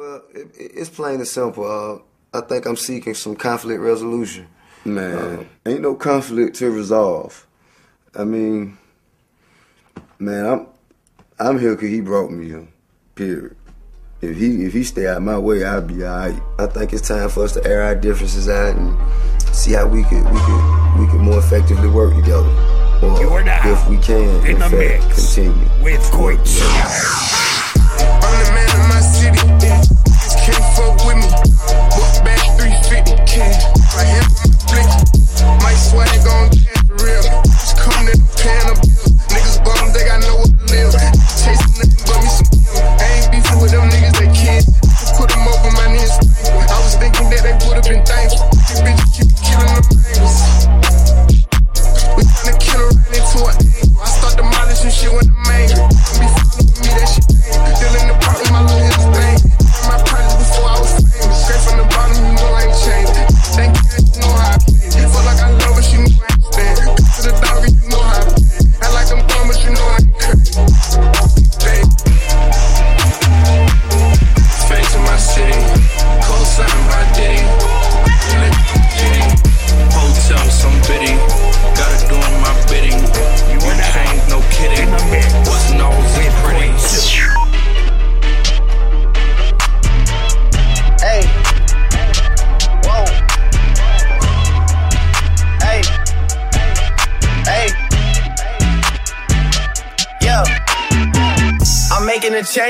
Well, it, it's plain and simple. Uh, I think I'm seeking some conflict resolution. Man, uh, ain't no conflict to resolve. I mean, man, I'm I'm here because he brought me here. Period. If he if he stay out my way, I'll be alright. I think it's time for us to air our differences out and see how we could we could we could more effectively work together. Or you are now if we can, in, in the fact, mix continue with Coits. I hit my My swag on cash for real. Just come to the pan. Niggas bum, they got nowhere to live. Chasing nothing but me some pills. I ain't beefing with them niggas, they can't. Put them over my knees. I was thinking that they would've been thankful.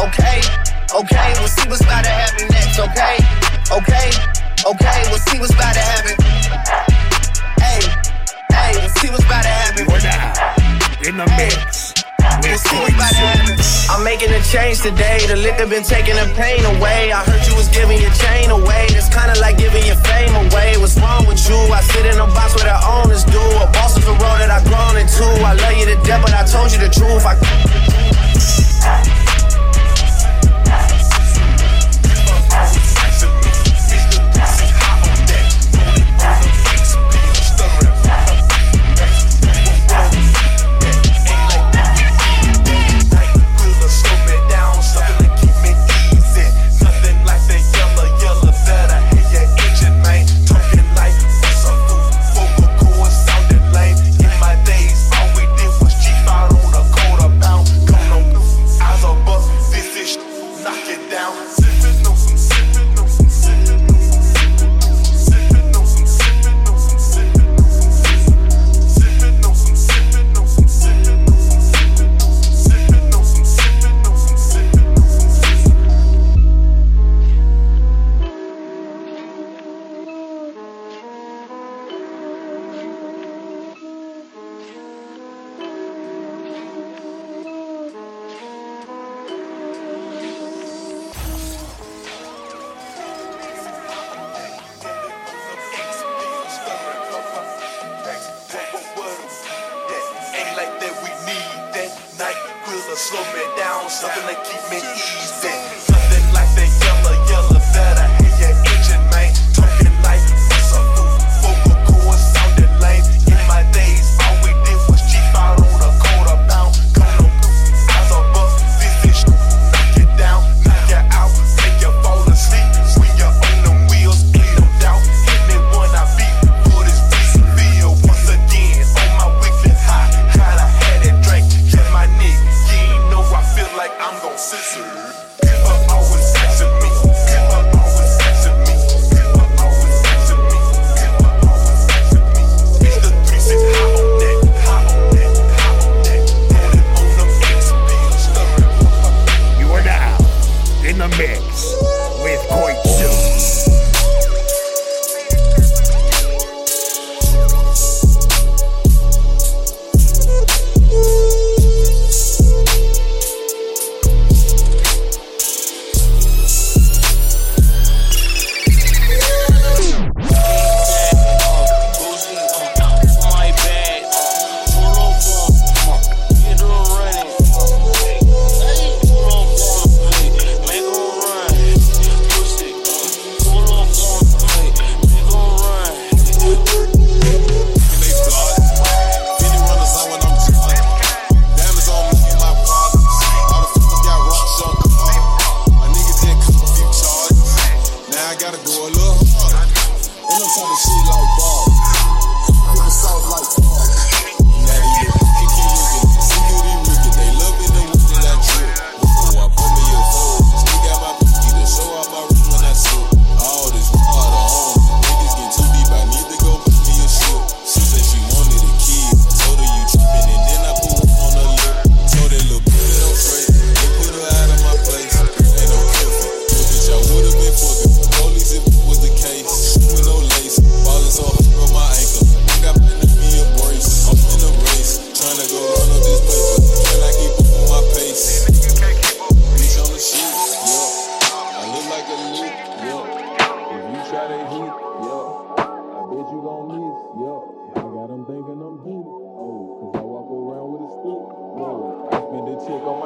Okay, okay, we'll see what's about to happen next, okay? Okay, okay, we'll see what's about to happen. Hey, hey, we'll see what's about to happen. Are now in the mix We'll see what's about to happen. I'm making a change today. The liquor been taking the pain away. I heard you was giving your chain away. That's kinda like giving your fame away. What's wrong with you? I sit in a box where the owners do. A boss is a road that I've grown into. I love you to death, but I told you the truth. I check on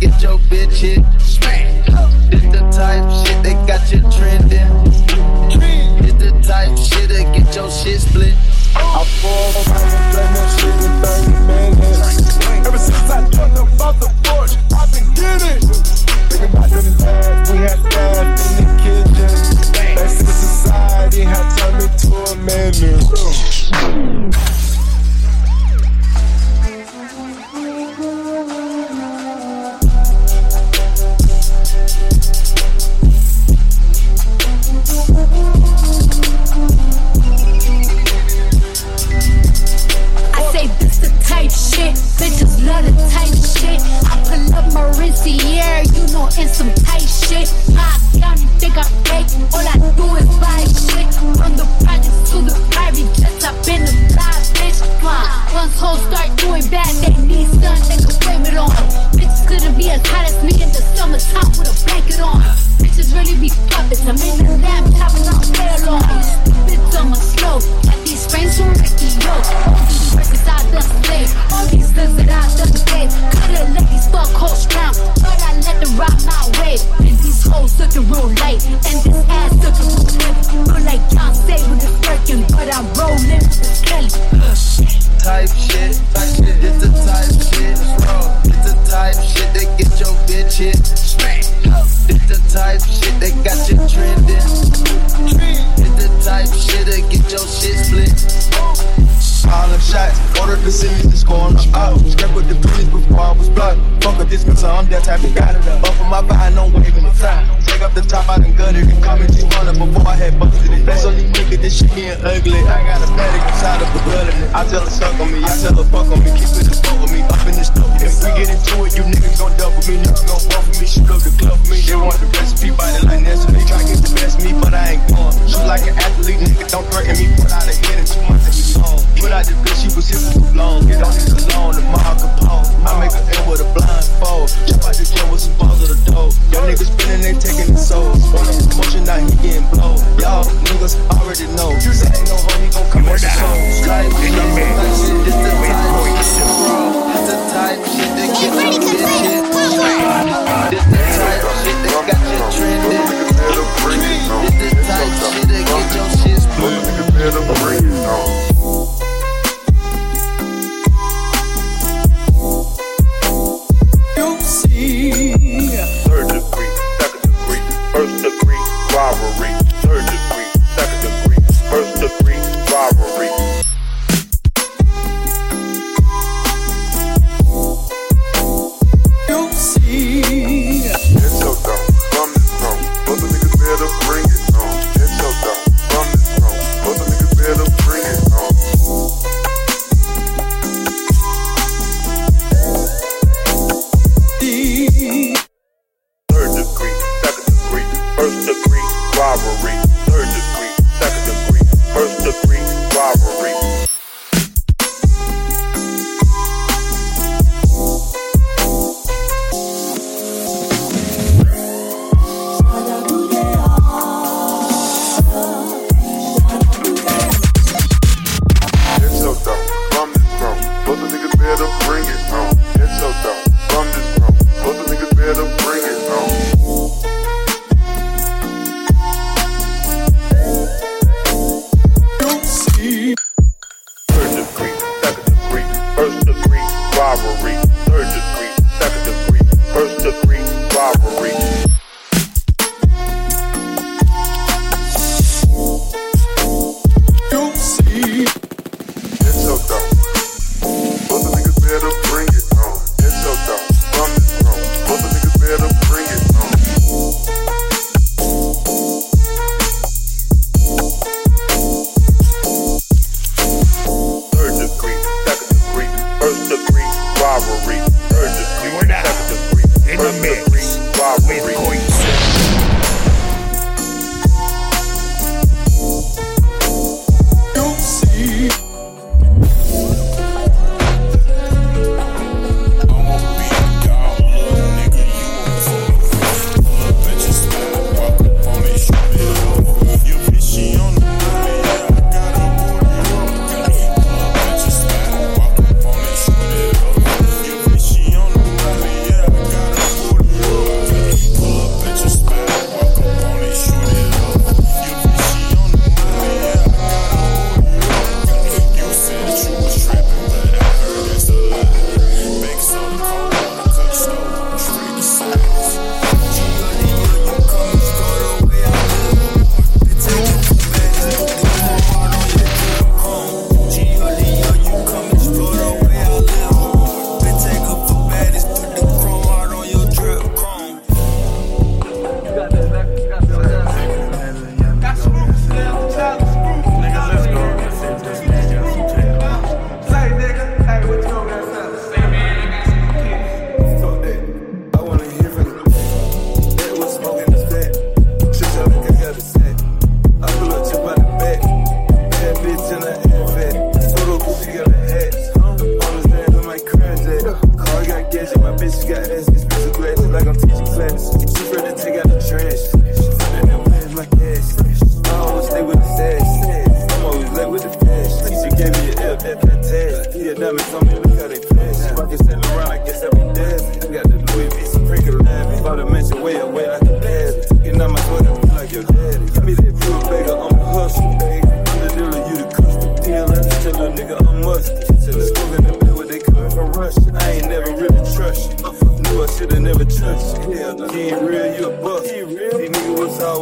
get your bitch hit,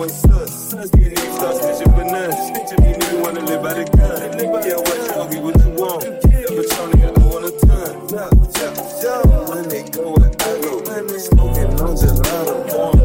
on sluts. Sluts get it, start snitching for nuts. Snitching me, nigga, wanna live by the gun. Yeah, watch out, get what you want. The Patron, I don't wanna ton. Nah, yeah, yeah. When they go, I go. Smoking on gelato.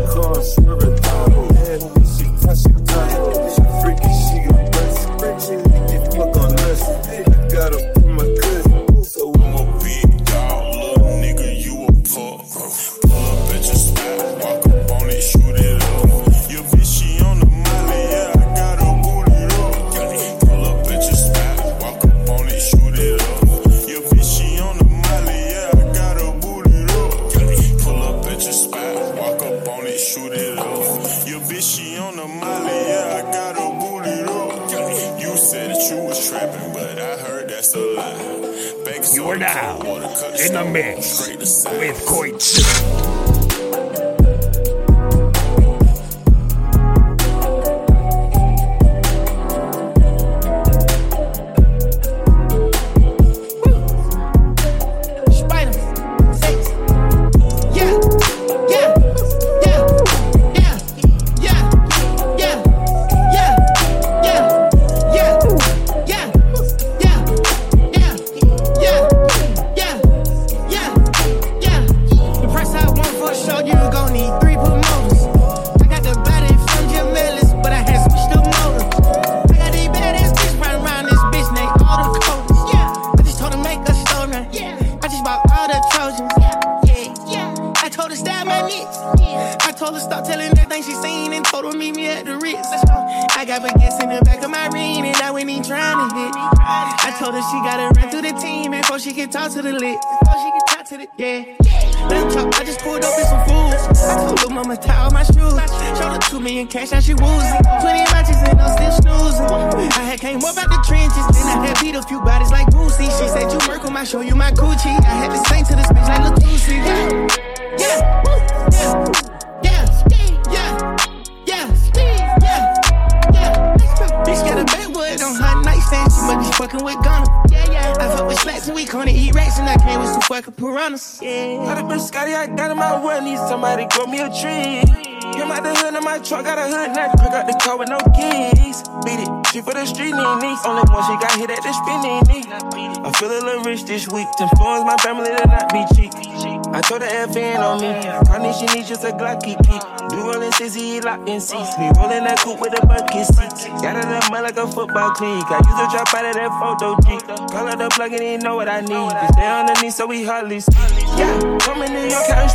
a Glocky key. Do rolling sixty, he locked in seats. Me rolling that coupe with a bucket seats. Got out of mud like a football clinic. I used to drop out of that photo Jeep. Call out the plug and he know what I need. Cause they underneath, so we hardly speak. Yeah, come in New York, I'm.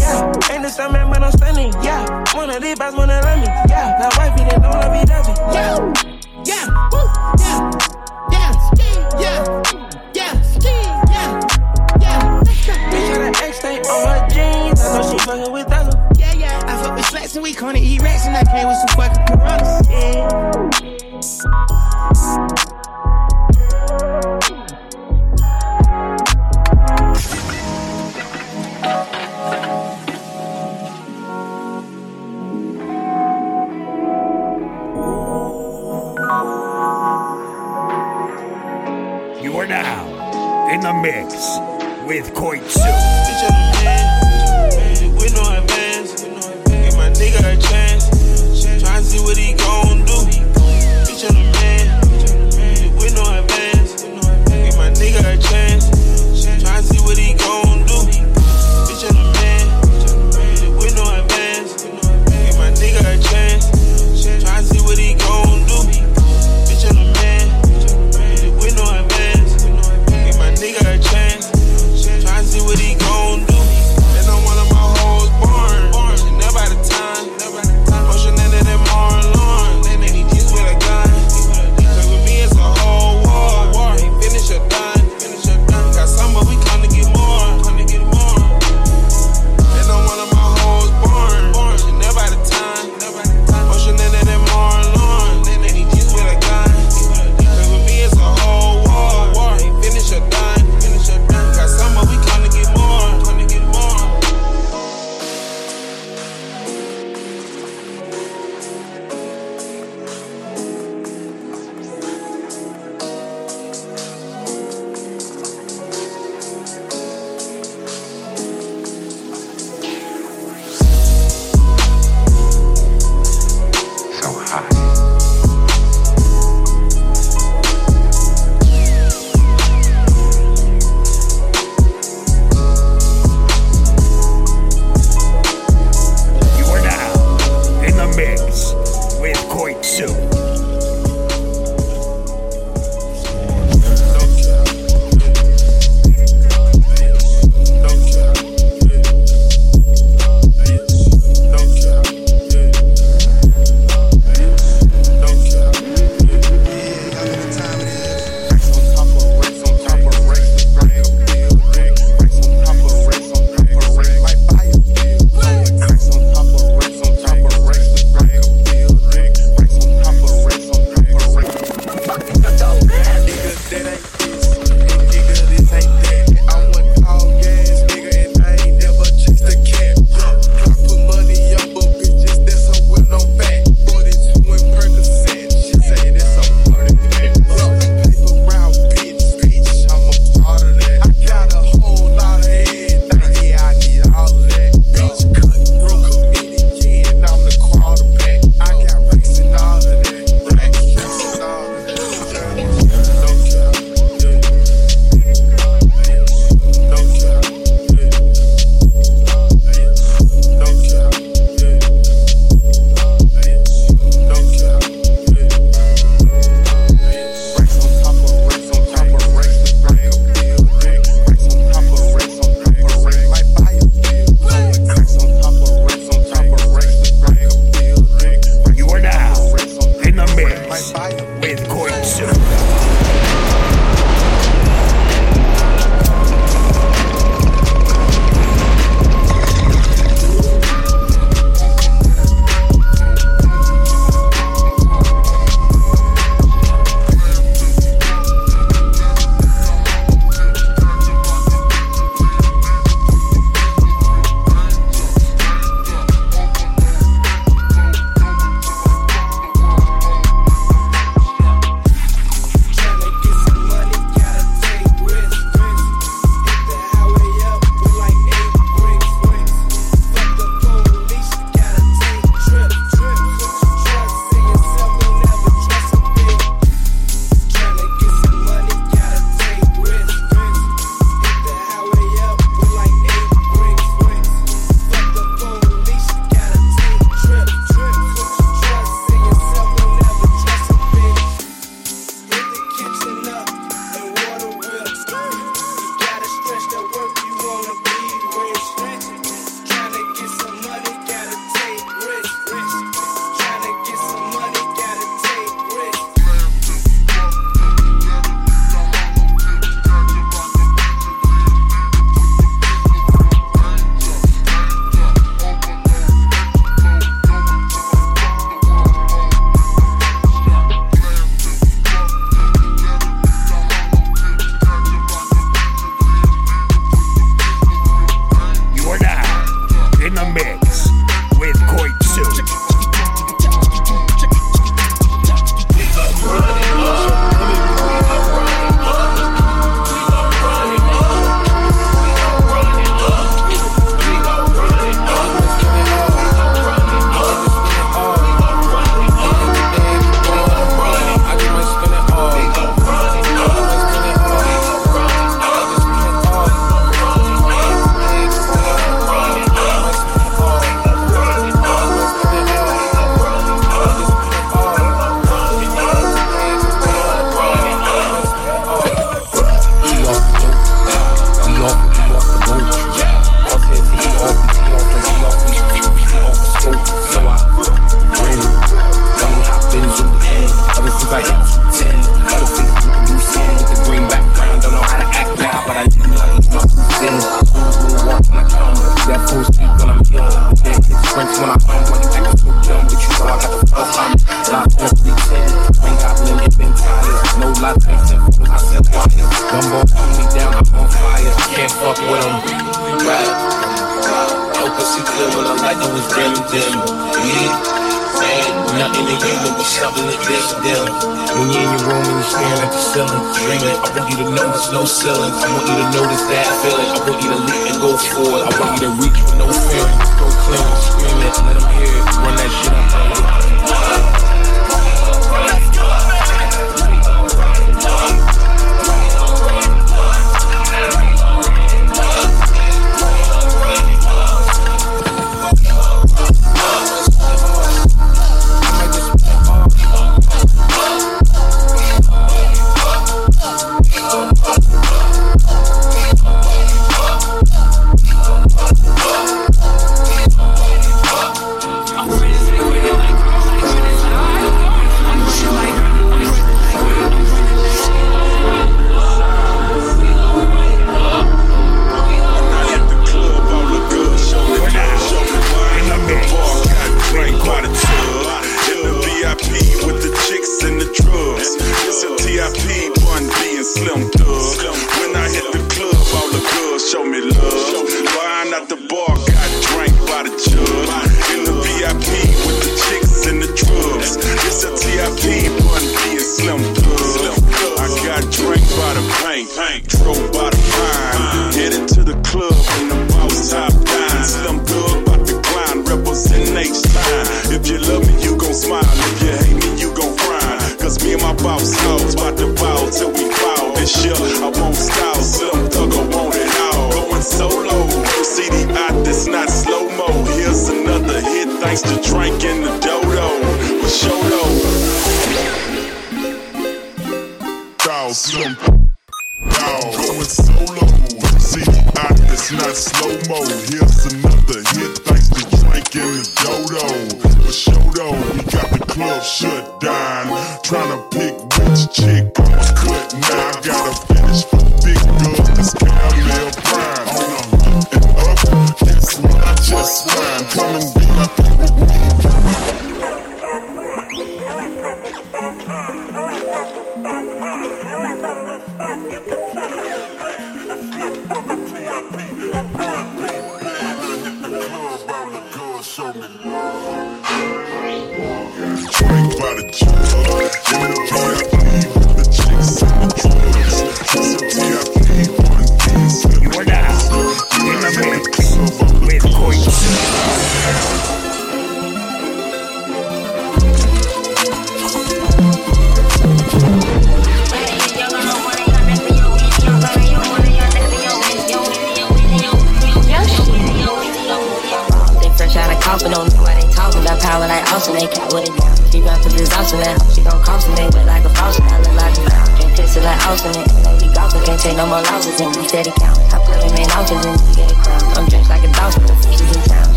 Yeah, ain't the same man, but I'm stunning. Yeah, one of these I wanna love me. Yeah, my wife, he didn't know I be loving. Yeah.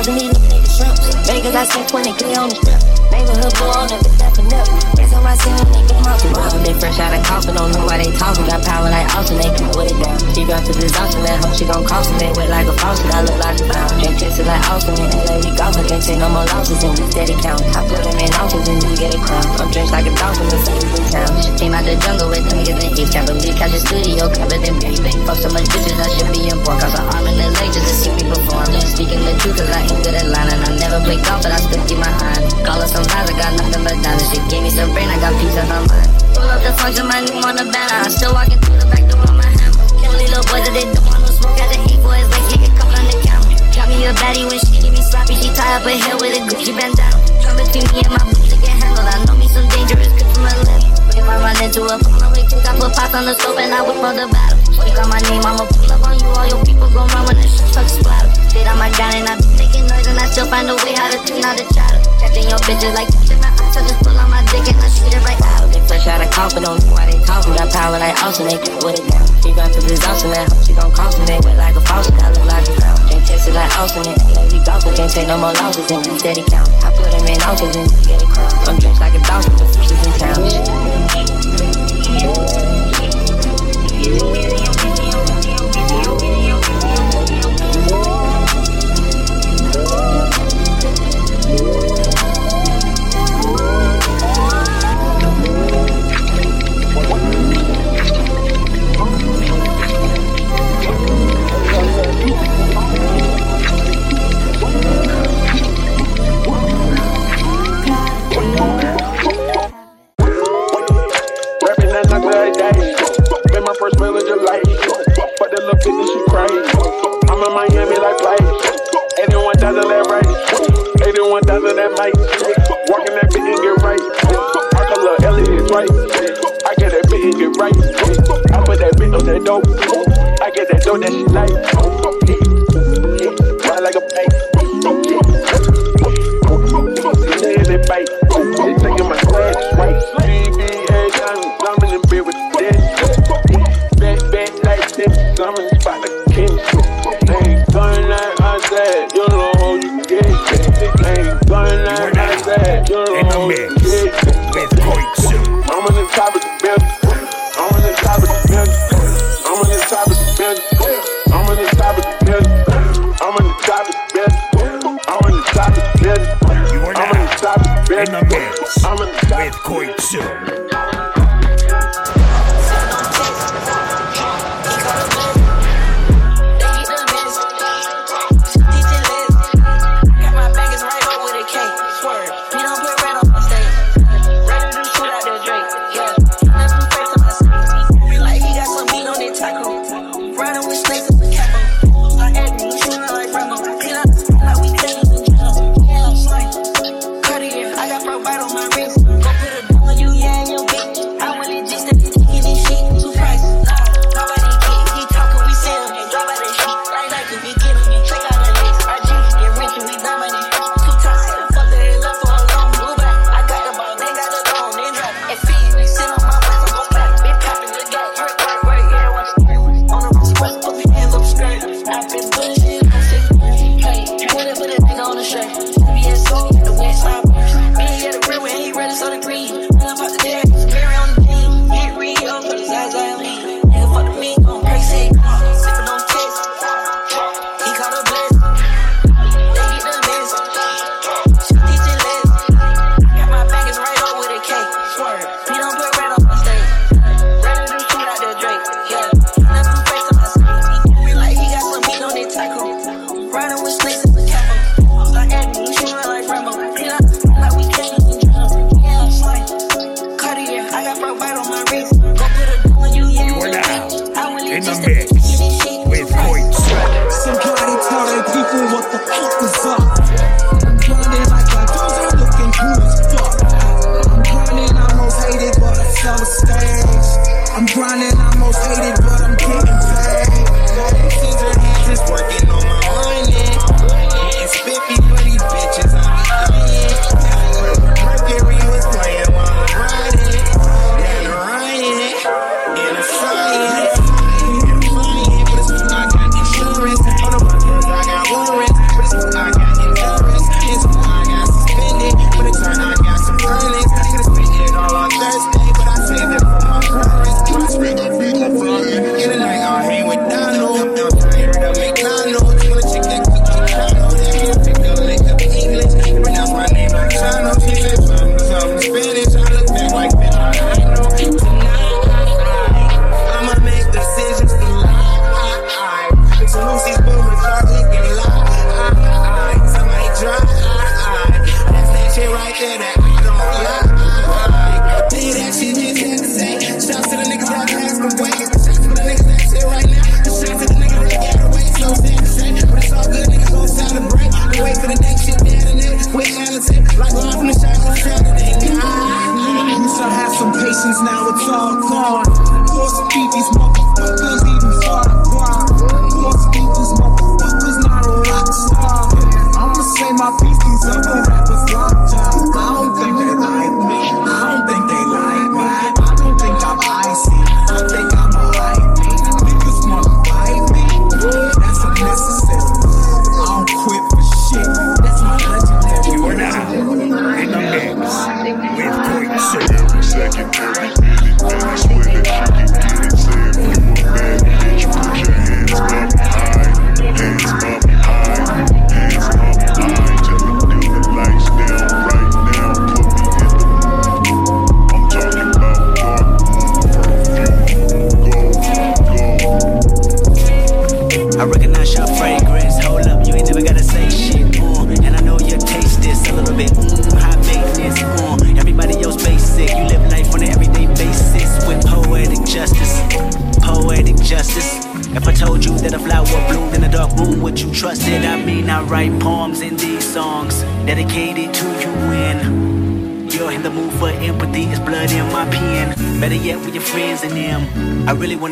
don't need no the shrimp. Niggas I sent twenty they clear on me. Neighborhood boy on every step and up. That's how I see them, they get my mouth. They fresh out of coffin, don't know why they talking. Got power like alternate, can put it down. She got to this option, that hope she gon' cost me. Wet like a faucet, I look like a clown. Drink kisses like Austin, and that lady golfing. Can't take no more losses in this steady count. I put them in office and you get a crown. I'm drenched like a dolphin, the same in town. She came out the jungle with them niggas and each Can't believe catch a studio covered in paint. Fuck so much bitches, I should be in pork. Cause an arm and a leg just to see me perform. Just speaking the truth, cause I ain't good at lying, and I never play golf out, but I still keep my hand. Call her sometimes, I got nothing but diamonds. She gave me some brain, I got peace of my mind. Pull up the function, my name on the banner. I'm still walking through the back door with my hammer. Can't leave little boys that they don't want no smoke. Got the eight boys, like kick a couple on the camera. Got me a baddie when she give me sloppy. She tie up a hair with a Gucci bandana. Come between me and my boots, they get handled. I know me some dangerous, good from my lip. If I run into a phone, I put pots on the stove and I whip for the battle. So you got my name, I'ma pull up on you. All your people gon' run when the shit sucks splatter. Did on my gun and I making noise and I still find a way how to clean out a child. Catching your bitches like I just pull on my dick and I shoot it right out. They flush out a coffin on me, why they coughing? Got power like Austin, they get with it now. She gon' the this awesome now, she gon' cost me, wet like a faucet, I look like a clown. Can't test it like Austin, it like we golfing, can't take no more losses, and we steady count. I put him in ounces and get a crown. I'm dressed like a dolphin, the fishes in town. Yeah. What? down that mic. Walking that bitch and get right. I call her Elliot twice. I get that bitch and get right. I put that bitch on that dope. I get that dope that she like. Ride like a bike. She is a bite. Taking my class right.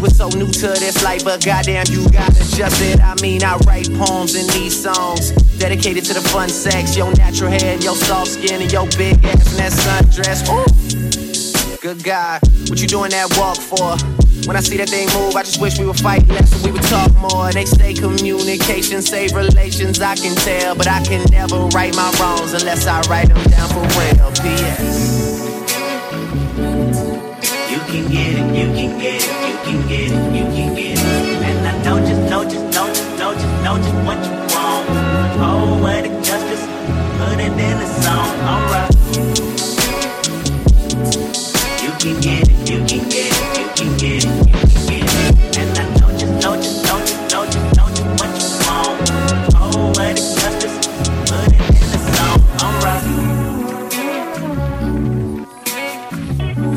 Were so new to this life, but goddamn, you got adjusted. I mean, I write poems in these songs dedicated to the fun sex, your natural hair, your soft skin, and your big ass and that sundress. Ooh. Good God, what you doing that walk for? When I see that thing move, I just wish we would fight less and we would talk more. They say communication save relations, I can tell, but I can never right my wrongs unless I write them down for real. P.S. You can get it, you can get it, can get you can get. And I know just, know just, know just, know just, know just what you want. Oh, what a justice, put it in the song, alright. You can get it, you can get it, you can get it, you can get it. And I know just, know just, know just, know just, know just what you want. Oh, what a justice, put it in the song, alright.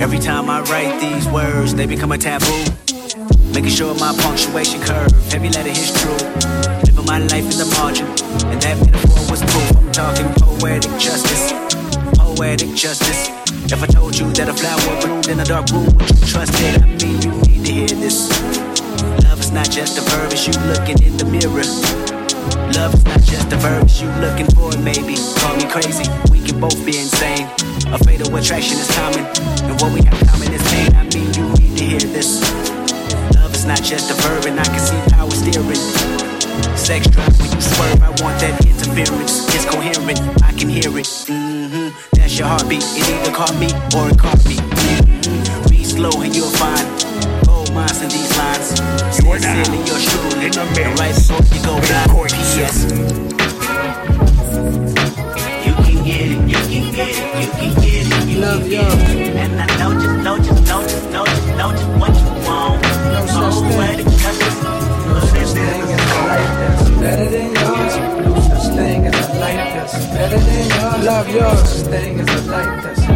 Every time I write these words, they become a taboo. Making sure my punctuation curve, heavy letter is true. Living my life in the margin, and that metaphor was proof. I'm talking poetic justice, poetic justice. If I told you that a flower bloomed in a dark room, would you trust it? I mean, you need to hear this. Love is not just a verb, it's you looking in the mirror. Love is not just a verb, it's you looking for it, maybe. Call me crazy, we can both be insane. A fatal attraction is common, and what we have common is pain. I mean, you need to hear this. Love is not just a verb, and I can see power steering. Sex drive when you swerve, I want that interference. It's coherent, I can hear it. Mm-hmm. That's your heartbeat, it either caught me or it caught me. Mm-hmm. Read slow and you'll find gold mines in these lines. You are now in your shoes, in the mix. Right before you go blind. P.S. You can get it, you can get it, you can get it, you Love can get it. And I know just, know just, know just, know just, know just what you Better than yours. No such thing as a better than yours. Love yours. Such thing as a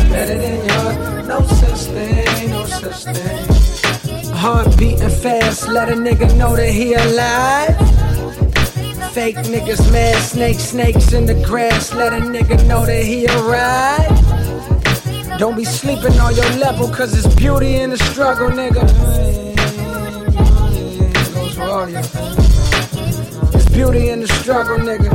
better than yours. No such thing, no such thing. Heart beating fast, let a nigga know that he alive. Fake niggas mad, snake, snakes in the grass. Let a nigga know that he alright. Don't be sleeping on your level, cause it's beauty in the struggle, nigga. It's beauty in the struggle, nigga.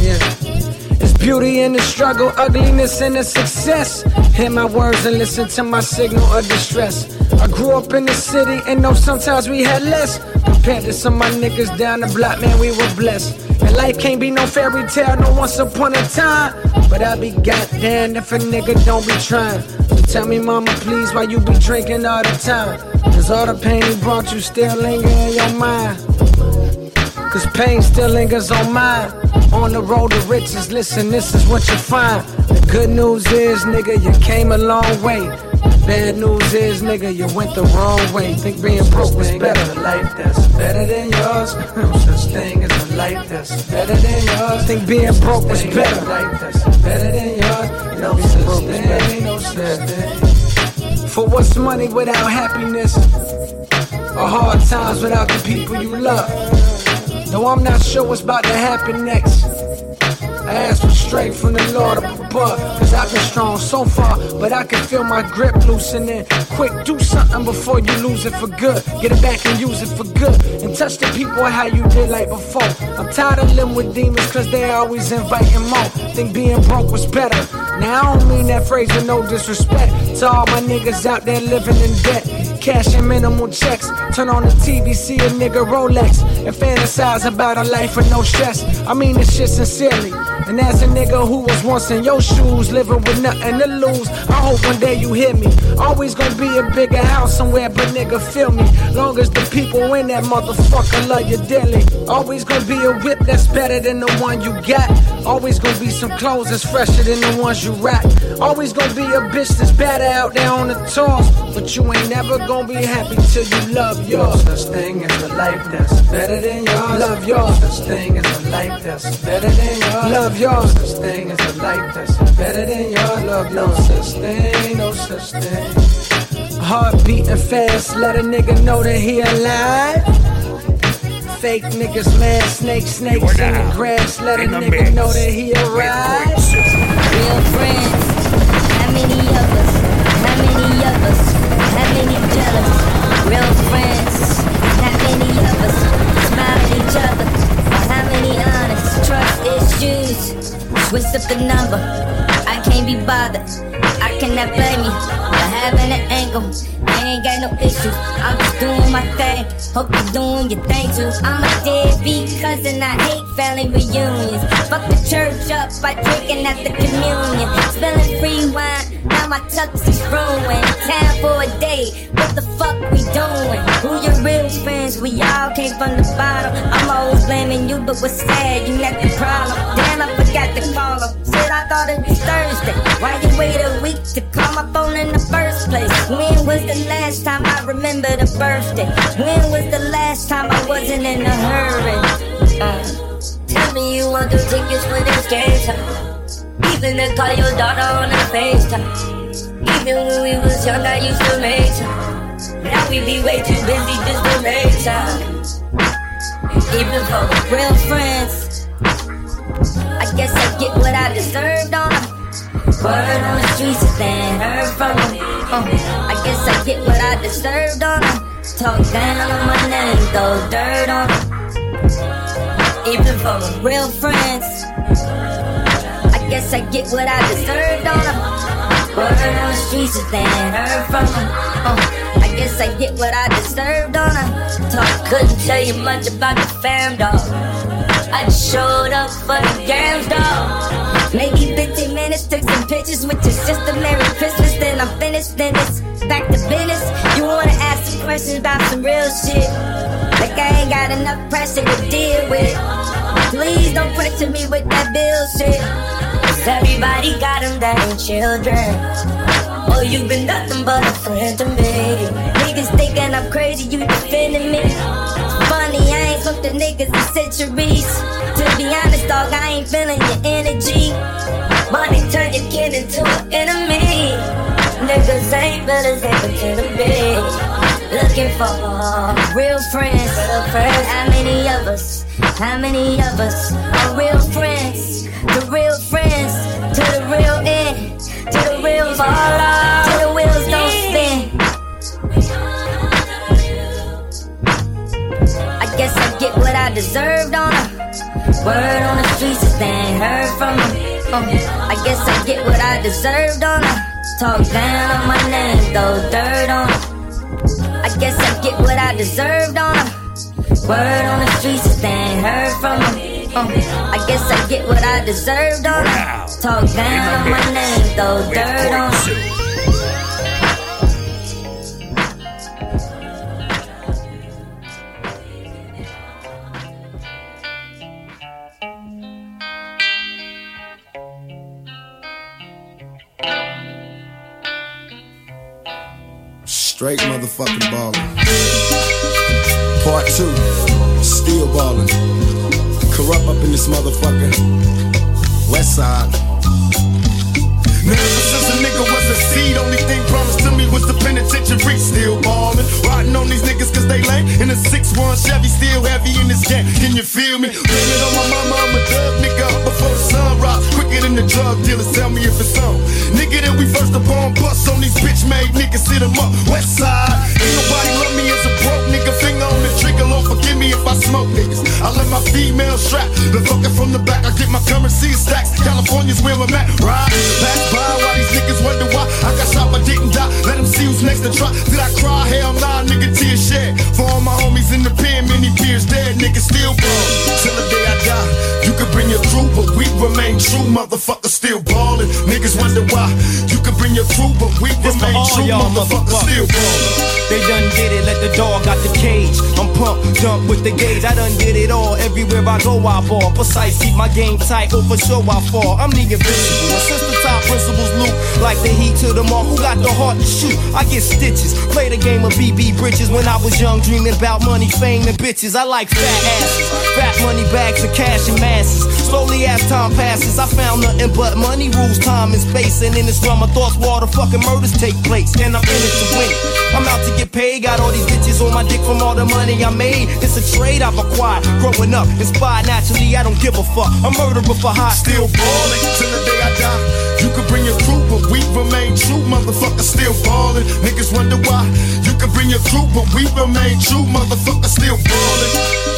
Yeah. It's beauty in the struggle, ugliness in the success. Hear my words and listen to my signal of distress. I grew up in the city and know sometimes we had less. Compared to some of my niggas down the block, man, we were blessed. And life can't be no fairy tale, no once upon a time. But I be goddamn if a nigga don't be trying. Tell me, mama, please, why you be drinking all the time? Cause all the pain he brought you still linger in your mind. Cause pain still lingers on mine. On the road to riches, listen, this is what you find. The good news is, nigga, you came a long way. Bad news is, nigga, you went the wrong way. Think being broke was better. Life that's better than yours. No such thing as a life that's better than yours. Think being broke was better. Life that's better than yours. No such thing, no such thing. For what's money without happiness? Or hard times without the people you love? Though I'm not sure what's about to happen next. Ask for strength from the Lord above. Cause I've been strong so far, but I can feel my grip loosening. Quick, do something before you lose it for good. Get it back and use it for good. And touch the people how you did like before. I'm tired of living with demons cause they always inviting more. Think being broke was better. Now I don't mean that phrase with no disrespect to all my niggas out there living in debt. Cashing minimal checks. Turn on the TV, see a nigga Rolex. And fantasize about a life with no stress. I mean this shit sincerely. And as a nigga who was once in your shoes, living with nothing to lose, I hope one day you hear me. Always gonna be a bigger house somewhere, but nigga, feel me. Long as the people in that motherfucker love you dearly. Always gonna be a whip that's better than the one you got. Always gonna be some clothes that's fresher than the ones you rock. Always gonna be a bitch that's better out there on the tours. But you ain't never gonna be happy till you love yours. No such thing as a life that's better than yours. Love yours. No such thing as a life that's better than yours. Love yours. No such thing as a life that's better than yours. Love no such thing, no such thing. Heart beating fast, let a nigga know that he alive. Fake niggas, man, snake, snakes in the grass. Let a nigga know that he arrived. Real friends, how many of us? How many of us? Real friends, how many of us? Smile at each other. How many honest? Trust issues. Twist up the number. I can't be bothered. I cannot blame you for having an angle. Ain't got no issues. I'm just doing my thing. Hope you're doing your thing too. I'm a deadbeat cousin. I hate family reunions. Fuck the church up by drinking at the communion. Spilling free wine. Now my tux is ruined. Time for a day. What the fuck we doing? Who your real friends? We all came from the bottom. I'm always blaming you, but what's sad? You not the problem. Damn, I forgot to call him. Said I thought it was Thursday. Why you wait a week to call my phone in the first place? When was the last time I remember the birthday? When was the last time I wasn't in a hurry? Uh, tell me you want the tickets for this game. Even to call your daughter on the FaceTime. Even when we was young, I used to make time. Now we be way too busy just to make time. Even for real friends. I guess I get what I deserved on. Word on the streets is then heard from them. Uh, I guess I get what I deserved on them. Talk down on my name, throw dirt on them. Even for real friends. I guess I get what I deserved on them. Word on the streets is then heard from them. Uh, I guess I get what I deserved on them. Talk couldn't tell you much about the fam, dog. I just showed up for the games, dog. Maybe 15 minutes, took some pictures with your sister. Merry Christmas, then I'm finished. Then it's back to business. You wanna ask some questions about some real shit? Like I ain't got enough pressure to deal with. Please don't pressure me with that bullshit. Cause everybody got them ain't children. Oh, you've been nothing but a friend to me. Niggas thinking I'm crazy, you defending me. Funny, I ain't fucked the niggas in centuries. To be honest, dog, I ain't feeling your energy. Money turn your kid into an enemy. Niggas ain't better than pretend to be. Looking for real friends. How many of us? How many of us are real friends? The real friends to the real end, to the real fall to the wheels don't spin. I guess I get what I deserved on them. Word on the streets is then heard from them. Uh, I guess I get what I deserved on them. Talk down on my name, throw dirt on. I guess I get what I deserved on them. Word on the streets is then heard from them. Uh, I guess I get what I deserved on them. Talk down on my name, throw dirt on 'em. Straight motherfucking ballin'. Part two, still ballin'. Kurupt up in this motherfucker. West side. Now seed, only thing promised to me was the penitentiary. Still ballin', riding on these niggas cause they lame. In a 6-1 Chevy, still heavy in this game. Can you feel me? Blame it on my mama, I'm a thug nigga before the sun rise. Quicker than the drug dealers, tell me if it's on. Nigga, then we first upon bust on these bitch made niggas, sit sit 'em up. West side, ain't nobody love me as a broke nigga. Forgive me if I smoke niggas. I let my female strap, the fucker from the back. I get my currency stacks. California's where I'm at, right? Pass by while these niggas wonder why I got shot but didn't die. Let them see who's next to try. Did I cry? Hell nah, nigga, tears shed. For all my homies in the pen, many peers dead, niggas still ball. Till the day I die, you could bring your crew, but we remain true. Motherfuckers still ballin'. Niggas wonder why. You could bring your crew, but we This remain true. Motherfuckers still ballin'. They done did it, let the dog out the cage. I'm pumped, dump with the gauge. I done did it all. Everywhere I go, I ball. Precise, keep my game tight, or for sure I fall. I'm the invincible. And since the top principles loop, like the heat to the mark, who got the heart to shoot? I get stitches. Play the game of BB Bridges when I was young, dreaming about money, fame, and bitches. I like fat asses, fat money bags of cash and masses. Slowly as time passes, I found nothing but money rules, time and space. And in this realm of thoughts, where all the fucking murders take place. And I'm in it to win. I'm out to get paid, got all these bitches on my dick from all the money I made. It's a trade I've acquired. Growing up, inspired naturally, I don't give a fuck. A murderer for high. Still ballin' till the day I die. You could bring your crew, but we remain true. Motherfuckers still ballin'. Niggas wonder why. You could bring your crew, but we remain true. Motherfuckers still ballin'.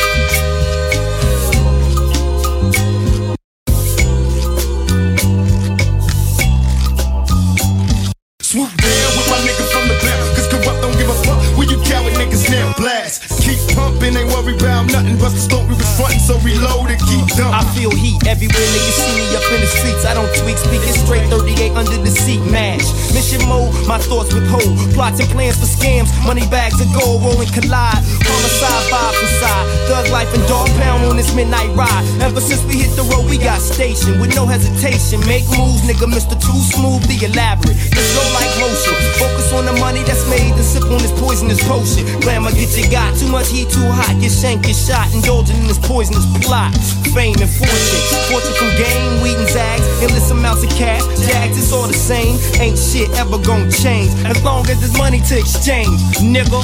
Swoop down with my nigga from the back. Cause Kurupt don't give a fuck. Where you coward niggas now blast. Pumping, ain't worry about nothing. Bust the story was frontin', so reload keep dumping. I feel heat everywhere niggas see me up in the streets. I don't tweak, speaking straight 38 under the seat, match. Mission mode, my thoughts withhold. Plots and plans for scams, money bags of gold rolling collide. Homicide vibes inside, thug life and dog pound on this midnight ride. Ever since we hit the road, we got stationed with no hesitation. Make moves, nigga, Mr. Too Smooth, the elaborate. It's slow like motion. Focus on the money that's made and sip on this poisonous potion. Glamour get you got too much heat, too hot. Get shanked, get shot, indulging in this poisonous plot. Fame and fortune, fortune from game, weed and zags, endless amounts of cash. Jags, it's all the same. Ain't shit ever gonna change as long as there's money to exchange, nigga.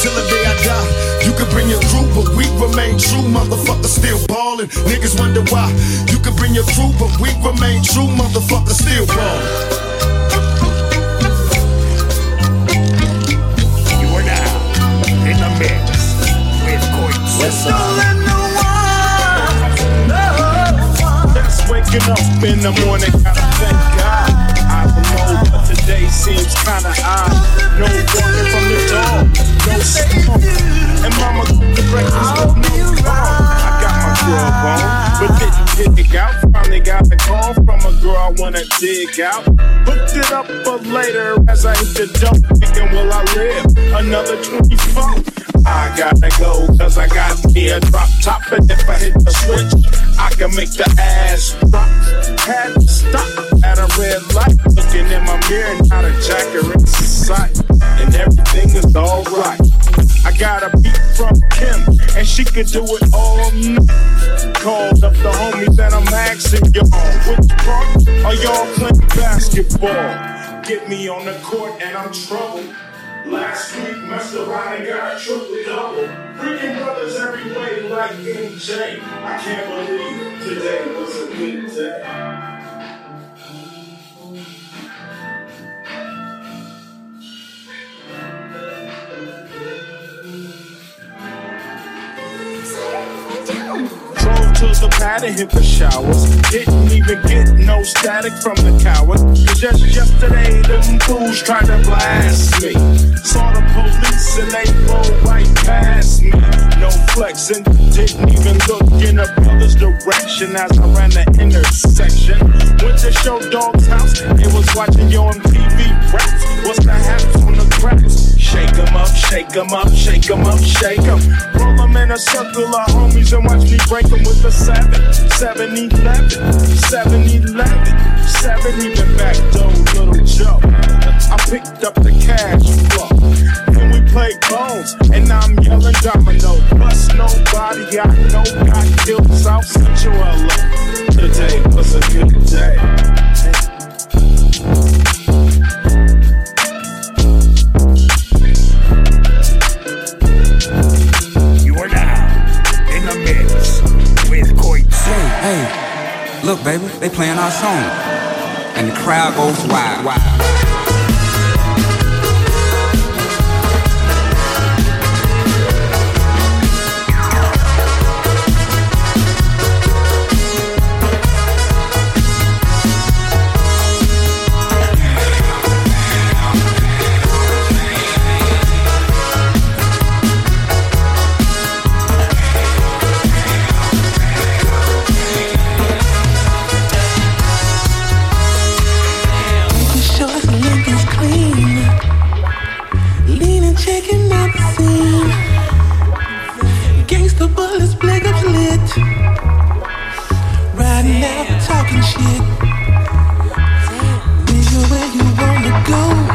Till the day I die, you can bring your crew, but we remain true. Motherfuckers still ballin'. Niggas wonder why. You can bring your crew, but we remain true. Motherfuckers still ballin'. The morning. Gotta thank God. I don't know, but today seems kinda odd. No walking from the door, no smoke. And mama cooked the breakfast with no. I got my grub on, but didn't dig out. Finally got a call from a girl I wanna dig out. Hooked it up for later as I hit the dope. Thinking, will I live another 24? I gotta go, cause I got me a drop top. And if I hit the switch, I can make the ass drop. Had to stop at a red light. Looking in my mirror, not a jacket in sight. And everything is alright. I got a beat from Kim, and she could do it all night. Called up the homies, and I'm asking y'all, which part are y'all playing basketball? Get me on the court, and I'm troubled. Last week, around and got a triple double. Freaking brothers every way like MJ. I can't believe today was a good day. to the pad and hit the showers. Didn't even get no static from the coward. Just yesterday, them fools tried to blast me. Saw the police and they rolled right past me. No flexing, didn't even look in a brother's direction as I ran the intersection. Went to Short Dog's house, it was watching you on TV raps. What's the haps on the cracks? Shake them up, shake them up, shake them up, shake em. Roll them in a circle of homies and watch me break with the number seven, seven eleven, seven eleven, seven even back though, little Joe. I picked up the cash flow. And we played bones, and I'm yelling domino. Bust nobody I know got killed South Central LA. Today was a good day. Hey, look, baby, they playing our song. And the crowd goes wild. wild. Riding out, talking shit. Is you where you wanna go?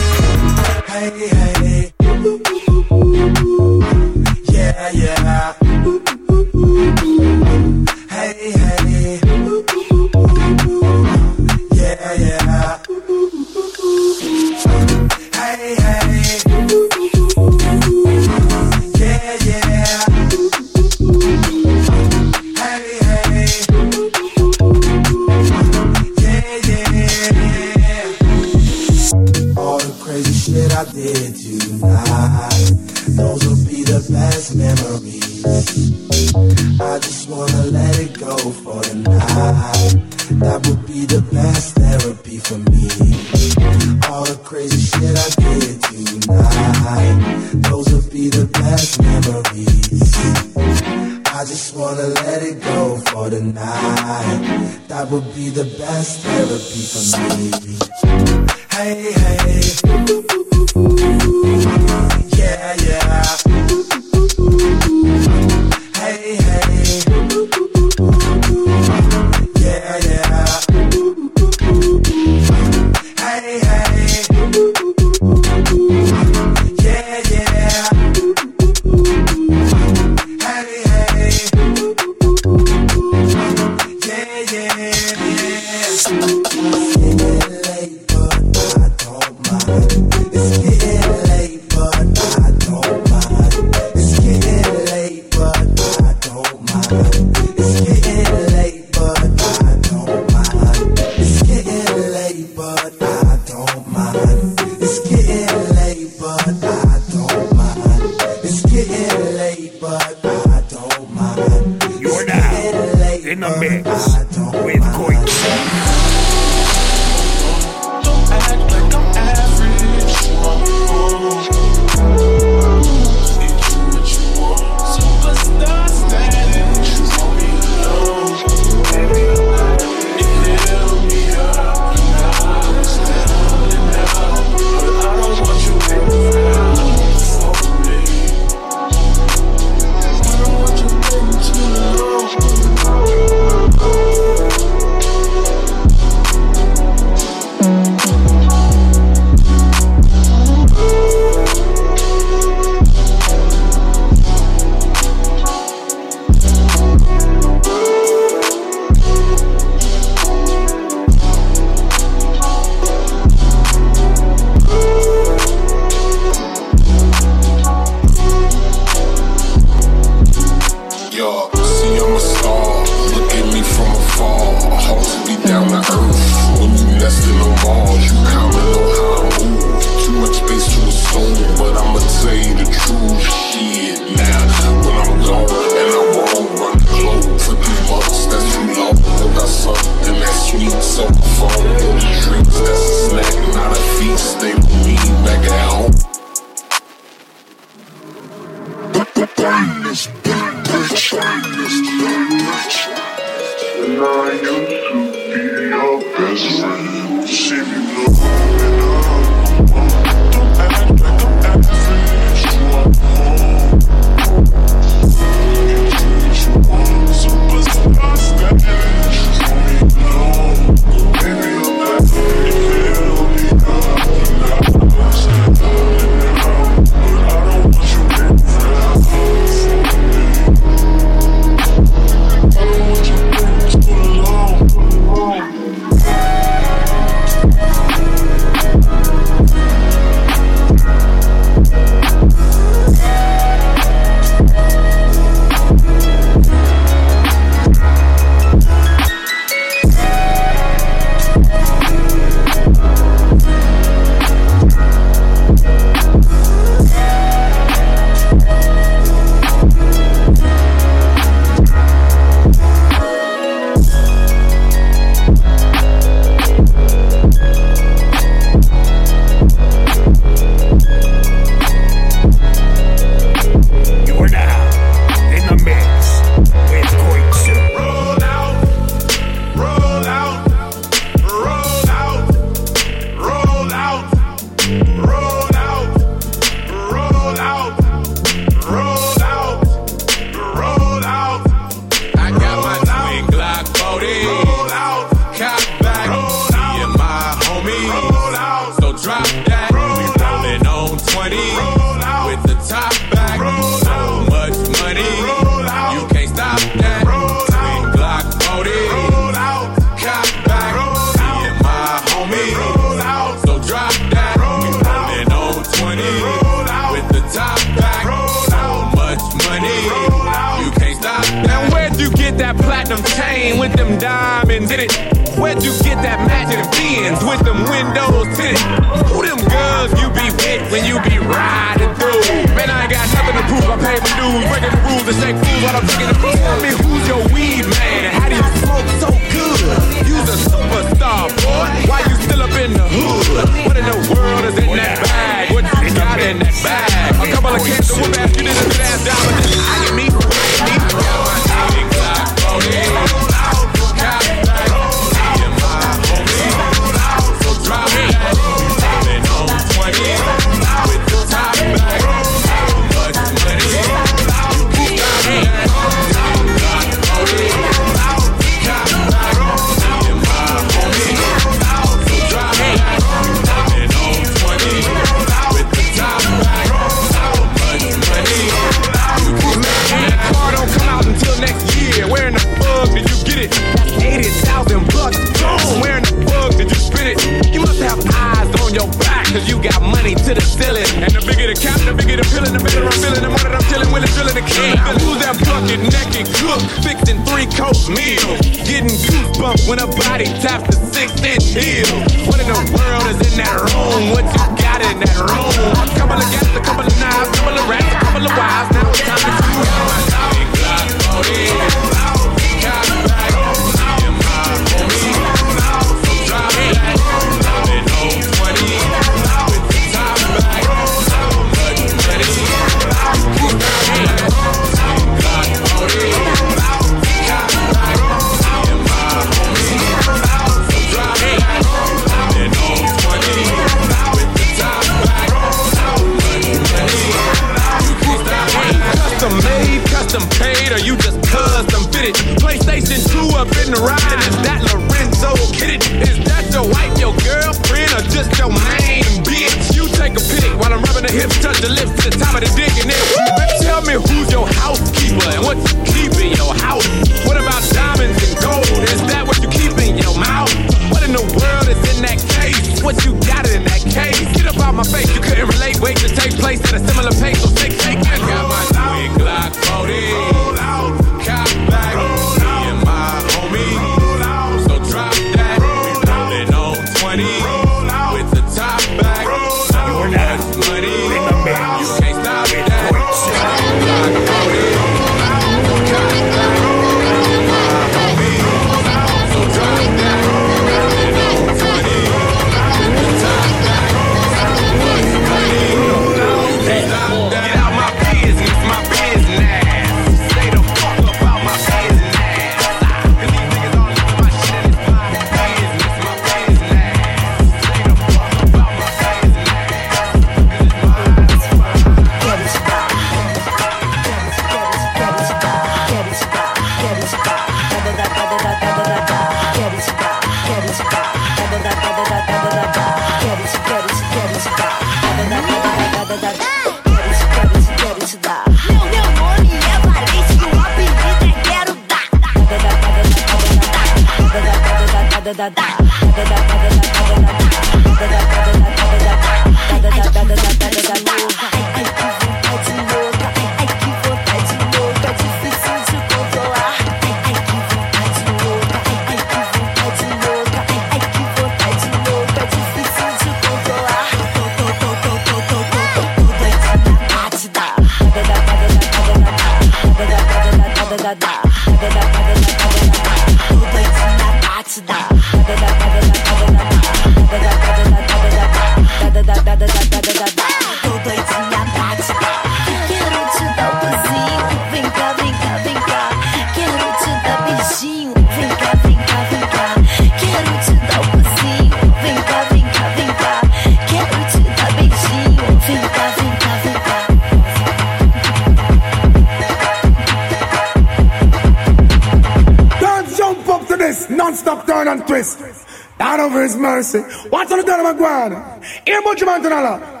Much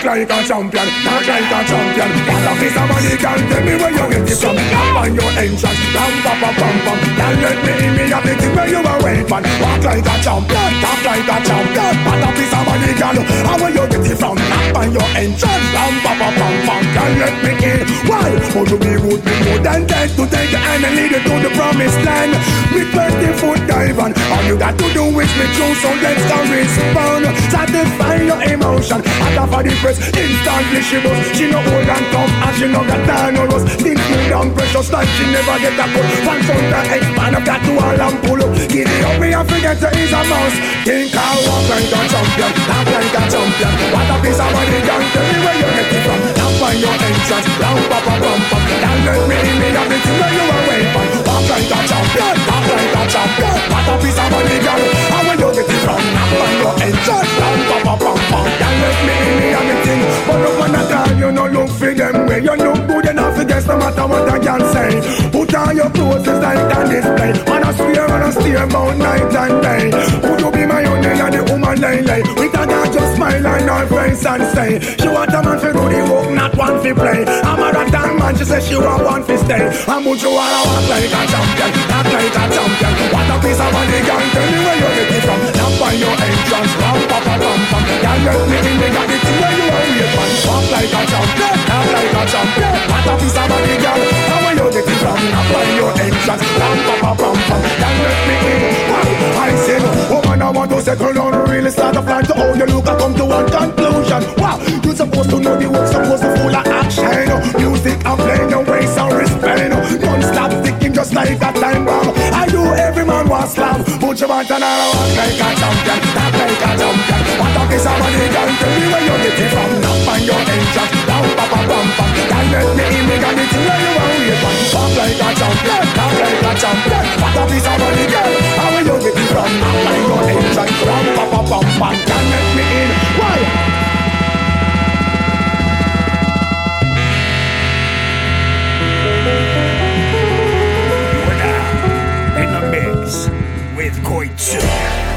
walk like a champion, talk like a champion. What a piece of money can tell me where you get it from. Lamp on your entrance, lamp pa pa pam pam. Can't let me in me have the thing where you are wait man. Walk like a champion, talk like a champion. What a piece of money can and where you get it from. Lamp on your entrance, lamp pa pa pam pam. Can't let me in. Why? How to be good, be more than dead to take your hand and lead you to the promised land. Me 20 foot dive all you got to do is me true, so let's go respond. Satisfy your emotion. At the for the press, instantly she bust. She no old and tough and she no got time no rust. Think smooth and precious like she never get a cut. One from the expand up got to all and pull up. Get it up, me and forget to is a mouse. Think I walk like a champion, talk like a champion. What a piece of money can tell me where you get it from. Tap on your entrance, down pa pa pam pam. Don't let me in me thing where you are wait from. Walk like a champion, talk like a champion. What a piece of money can, and where you get it from? Tap on your entrance, down pa pa pam Don't let me in me but one at all you no look for them way. You look good enough to guess no matter what I can say. Put on your clothes it's like on display. Man I swear and I about night and day. Would you be my only woman lay lay? and say She want a man fi do the work, not one fi play. I'm A rotten man, she say she want one fi stay. I put you on a walk like a champion, act like a champion. What a piece of money, girl, tell me where you get it from. Not by your entrance, ram pa pa pam pam Girl, let me in, the got it where you are with man. Walk like a champion, act like a champion. What a piece of money, girl, how where you get it from? Not by your entrance, ram pa pa pam pam Girl, let me in, I say oh. I want to second on really start a plan to how you look. I come to one conclusion. Wow, you supposed to know the work, supposed to full of action. Music I'm playing your ways and respect. Don't stop sticking just like a time bomb. I do every man wants love. Put your man down and walk like a champion, talk like a champion. What up is somebody can tell me where you're getting from? Not find your engine bam bam bam. Girl, make me in me got the thing where you want me from. Pop like a champion, pop like a champion. What a piece of money, girl. How are you getting from? I got engine from bam bam bam bam. Girl, make me in. Why? with Koitsu.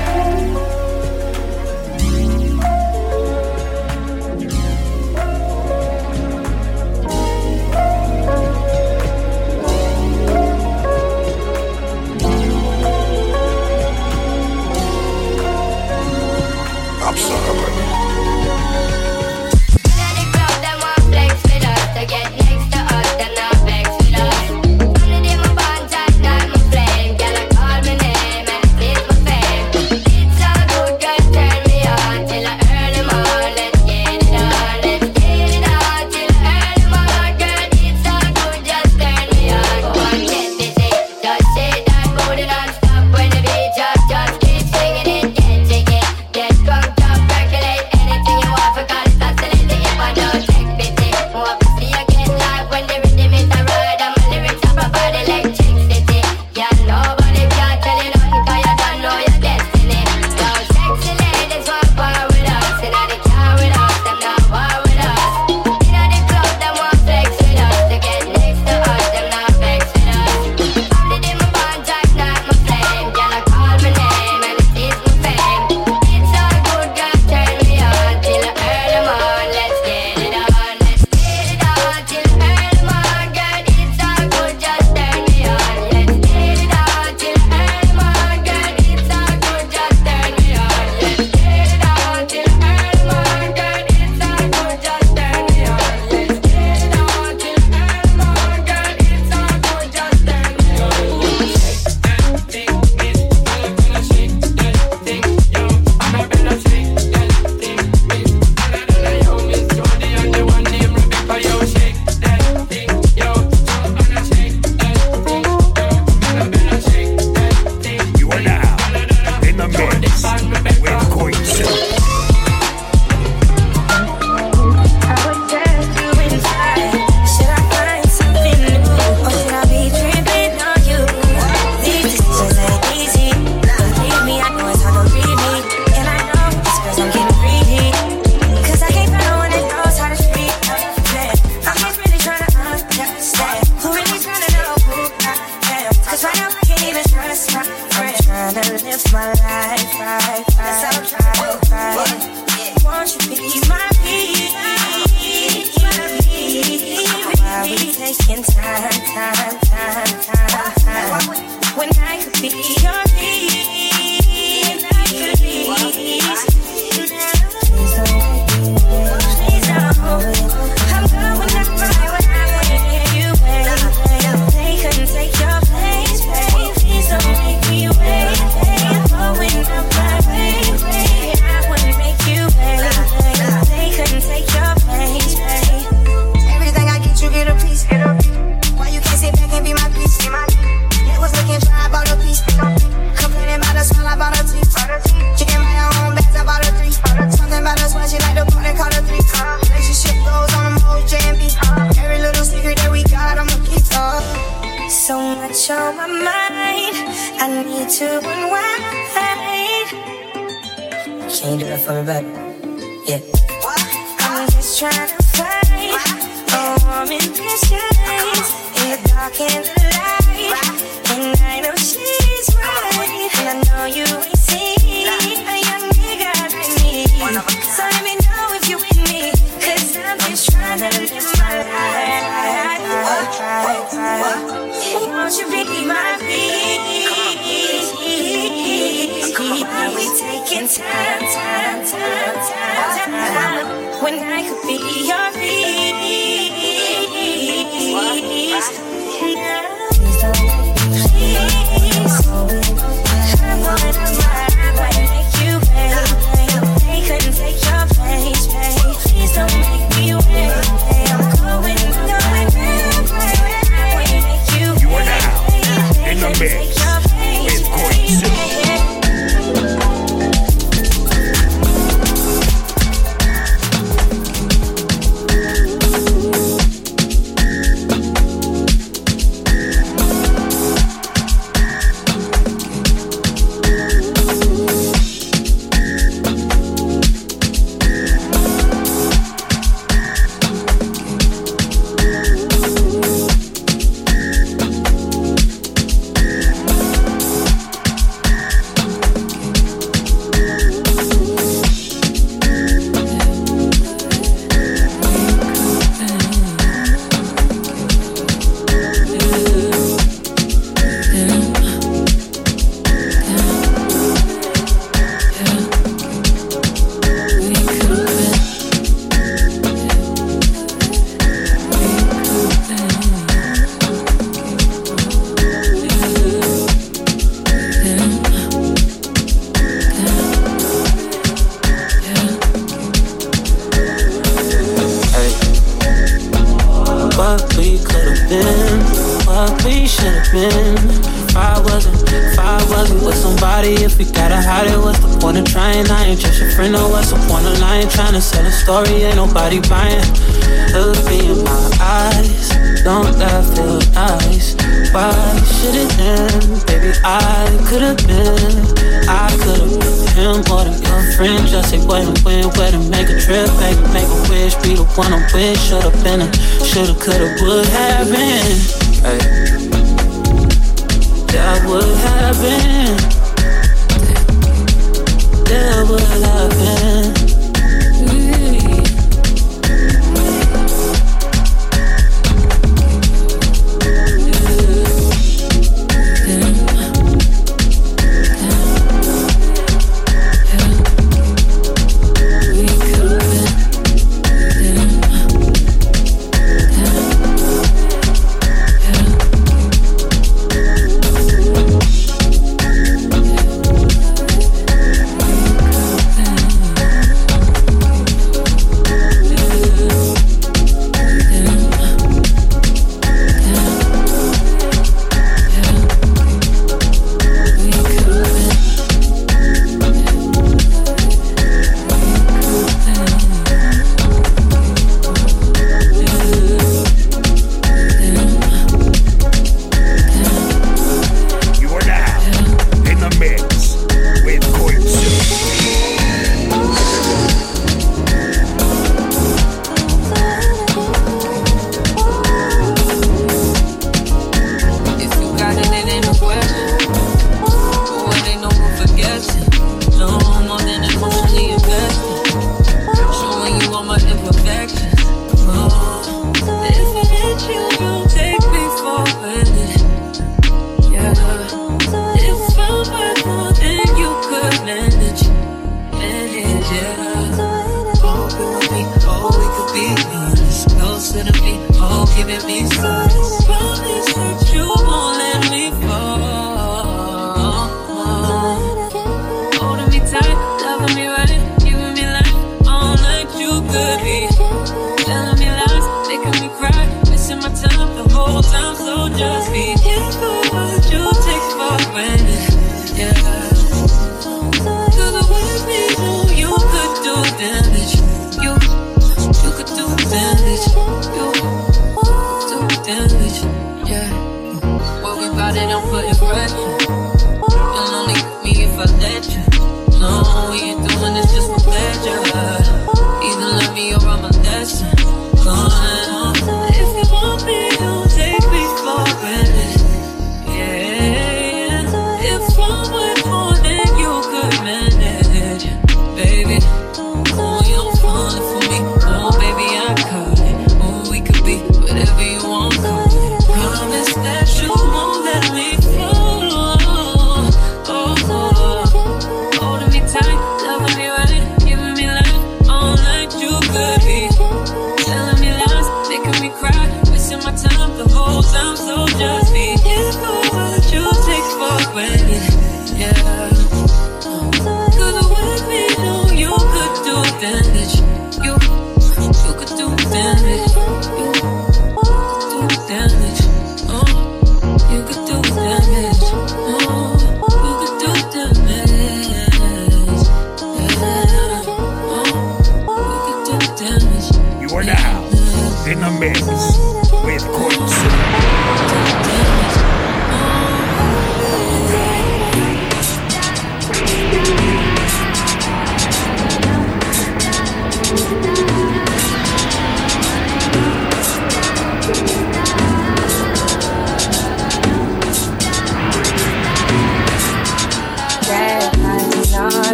story, ain't nobody buying. Look me in my eyes, don't that feel nice? Why should it end? Baby, I could've been, I could've been him more than your friend. Just say where to win, where to make a trip, baby, make a wish, be the one I wish. Should've been a, should've, could've, would have been. Hey. That would have been. That would have been.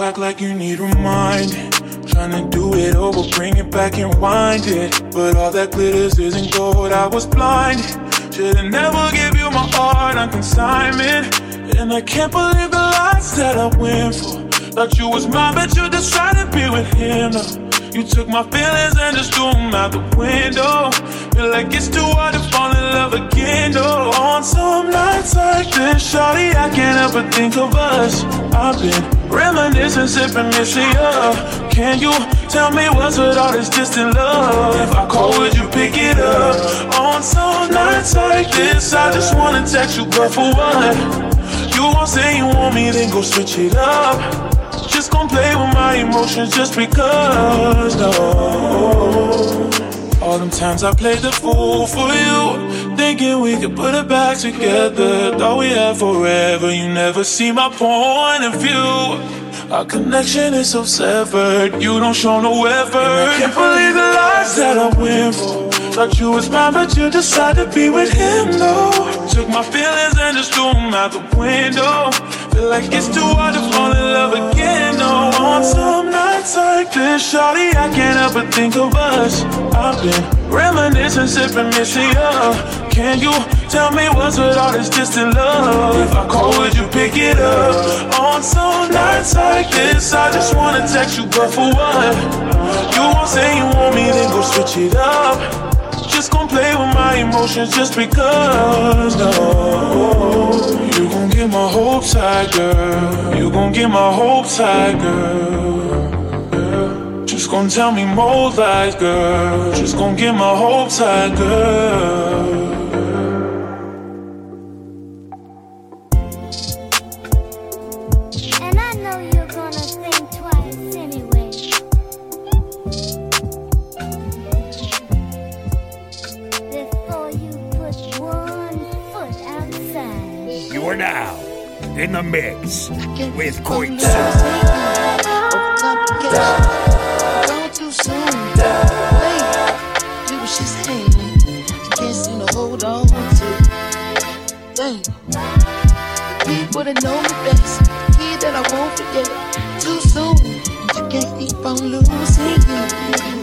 Act like you need reminding. Trying to do it over, bring it back and wind it. But all that glitters isn't gold, I was blind. Should've never give you my heart on consignment. And I can't believe the lies that I went for. Thought you was mine, but you decided to be with him. You took my feelings and just threw them out the window. Feel like it's too hard to fall in love again, though. On some nights like this, shawty, I can't but think of us. I've been reminiscing, sipping, missing up. Can you tell me what's with all this distant love? If I call, would you pick it up? On some nights like this, I just wanna text you, but for what? You won't say you want me, then go switch it up. Just gon' play with my emotions just because, no. All them times I played the fool for you, thinking we could put it back together. Thought we had forever, you never see my point of view. Our connection is so severed, you don't show no effort. And I can't believe the lies that I went for. Thought you was mine, but you decided to be with him, though. Took my feelings and just threw them out the window. Feel like it's too hard to fall in love again, no. On some nights like this, shawty, I can't help but think of us. I've been reminiscing, sipping, missing up. Can you tell me what's with all this distant love? If I call, would you pick it up? On some nights like this, I just wanna text you, but for what? You won't say you want me, then go switch it up. Just gon' play with my emotions just because, no. You gon' get my hopes high, girl. You gon' get my hopes high, girl. Yeah. Just gon' tell me more lies, girl. Just gon' get my hopes high, girl. To the mix with Dang. People that know me best, kid that I won't forget. Too soon. Can't keep on losing.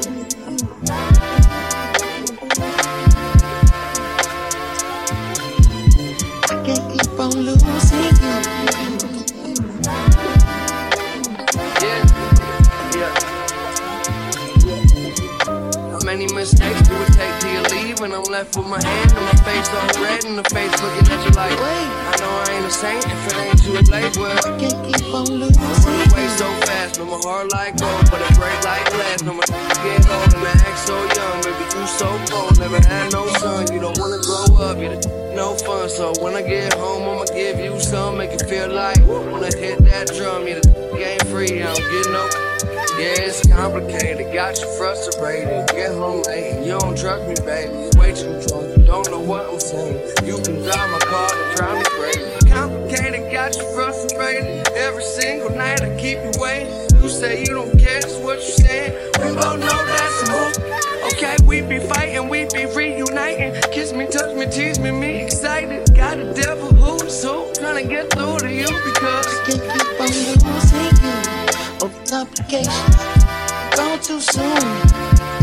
Till you leave? And I'm left with my hand and my face all red and the face looking at you like, Wait. I know I ain't a saint if it ain't too late. Well, I can't keep on losing. I run away so fast, no my heart like gold, but it break like glass. No my get old and I act so young, baby you so cold. Never had no son, you don't wanna grow up, you no fun. So when I get home, I'ma give you some, make it feel like when I hit that drum, you the ain't free, I don't get no. Yeah, it's complicated, got you frustrated. Get home late, and you don't trust me, baby. Way too drunk, you don't know what I'm saying. You can drive my car to drive me crazy. Complicated, got you frustrated. Every single night I keep you waiting. You say you don't care, that's what you saying. We both know that's a move. Okay, we be fighting, we be reuniting. Kiss me, touch me, tease me, me excited. Got a devil who's so trying to get through to you because I can't keep on over complications. Gone too soon.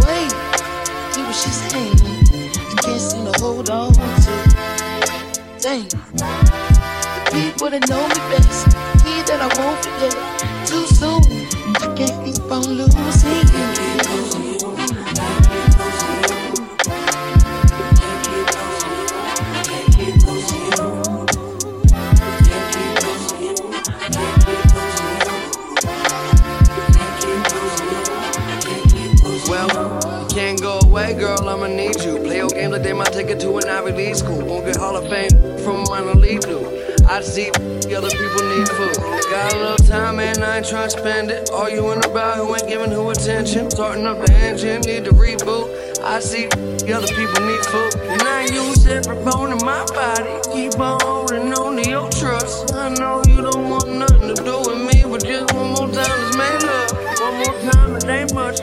Wait, we was just hanging. I can't seem to hold on to. Dang. The people that know me best, kid that I won't forget. Too soon. I can't keep on losing like they might take it to an Ivy League school. Won't get Hall of Fame from minor league dude. I see other people need food. Got a little time and I ain't trying to spend it. Arguing about who ain't giving who attention. Starting up the engine, need to reboot. I see other people need food. And I use every bone in my body. Keep on holding on to your trust. I know you don't want nothing to do with me, but just one more time, let's make love. One more time, it ain't much.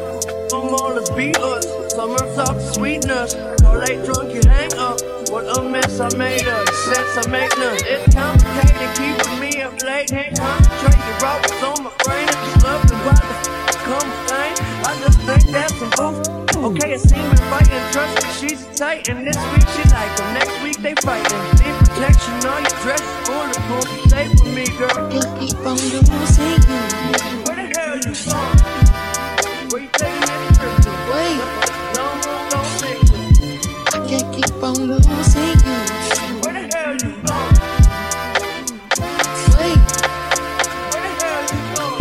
One more, let's be us. Summer soft sweetness. Late drunk, you hang up. What a mess I made of. Sense I make none. It's complicated, keeping me up late. Ain't concentrate. You wrote what's on my brain. I just love the why the f- come thing. I just think that's some boof. Okay, it's seeming right and trust me, she's tight. And this week she like them. Next week they fighting. Need protection, all your dress bulletproof. Stay with me, girl. Can't keep on losing you. Where the hell you from? Where you taking this keep on losing you. Where the hell you from? Wait, Where the hell you from?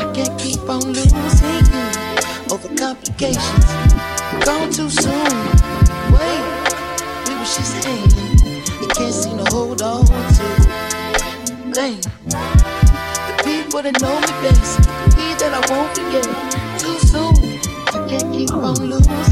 I can't keep on losing you over complications. Gone too soon. Wait, we was just hanging. You can't seem to hold on to. Dang. The people that know me best, he that I won't forget. Too soon. I can't keep on losing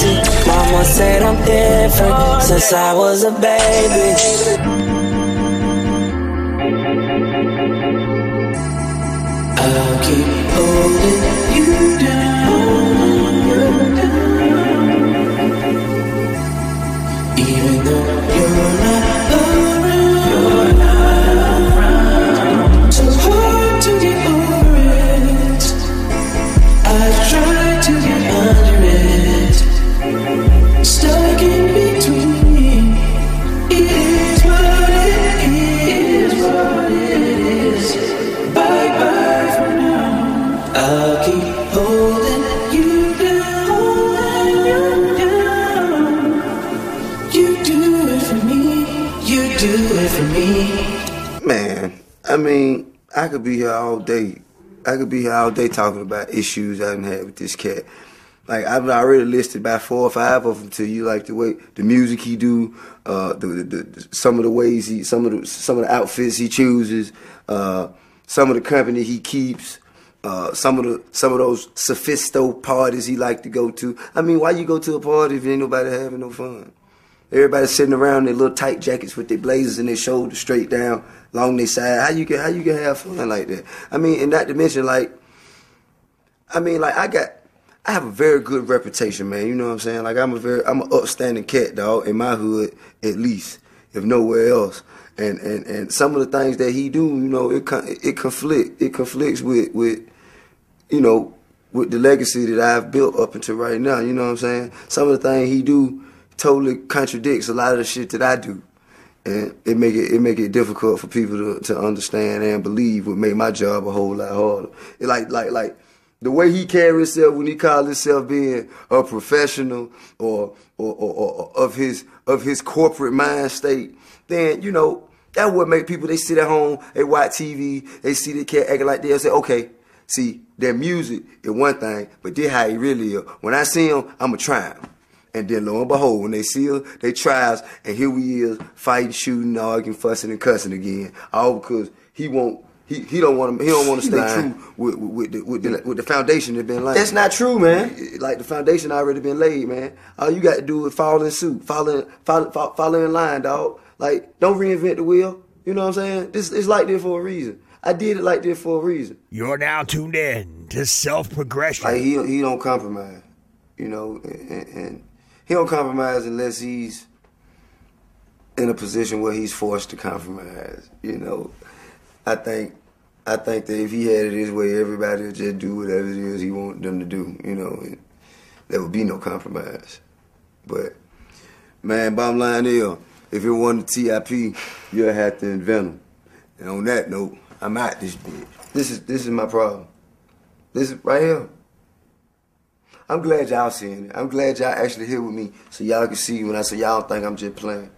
crazy. Mama said I'm different since I was a baby. I'll keep holding could be here all day. I could be here all day talking about issues I done had with this cat. Like I've already listed about four or five of them to you, like the way the music he do, uh, the, the, the some of the ways he, some of the some of the outfits he chooses, uh, some of the company he keeps, uh, some of the some of those sophisto parties he like to go to. I mean, why you go to a party if ain't nobody having no fun? Everybody sitting around in their little tight jackets with their blazers and their shoulders straight down, along their side. How you can how you can have fun like that? I mean, in that dimension, like, I mean, like I got, I have a very good reputation, man. You know what I'm saying? Like I'm a very, I'm an upstanding cat, dog, in my hood at least, if nowhere else. And and and some of the things that he do, you know, it it conflict, it conflicts with with, you know, with the legacy that I've built up until right now. You know what I'm saying? Some of the things he do totally contradicts a lot of the shit that I do. And it make it it make it difficult for people to, to understand and believe would make my job a whole lot harder. It like like like the way he carry himself when he call himself being a professional or or, or, or of his of his corporate mind state, then you know that would make people they sit at home, they watch TV, they see the cat acting like they'll say, okay, see their music is one thing, but this how he really is. When I see him, I'ma try him. And then lo and behold, when they see us, they try us, and here we is fighting, shooting, arguing, fussing, and cussing again. All because he won't. He, he don't want to. He don't want to stay Lying. true with with, with, the, with, the, with the foundation that been laid. That's not true, man. Like the foundation already been laid, man. All you got to do is follow in suit, follow in, follow, follow, follow in line, dog. Like don't reinvent the wheel. You know what I'm saying? This it's like this for a reason. I did it like this for a reason. You're now tuned in to Self Progression. Like he he don't compromise, you know, and, and he don't compromise unless he's in a position where he's forced to compromise. You know, I think I think that if he had it his way, everybody would just do whatever it is he want them to do. You know, there would be no compromise. But man, bottom line is, if it wasn't the TIP, you'd have to invent them. And on that note, I'm out this bitch. This is this is my problem. This is right here. I'm glad y'all seeing it. I'm glad y'all actually here with me so y'all can see when I say y'all think I'm just playing.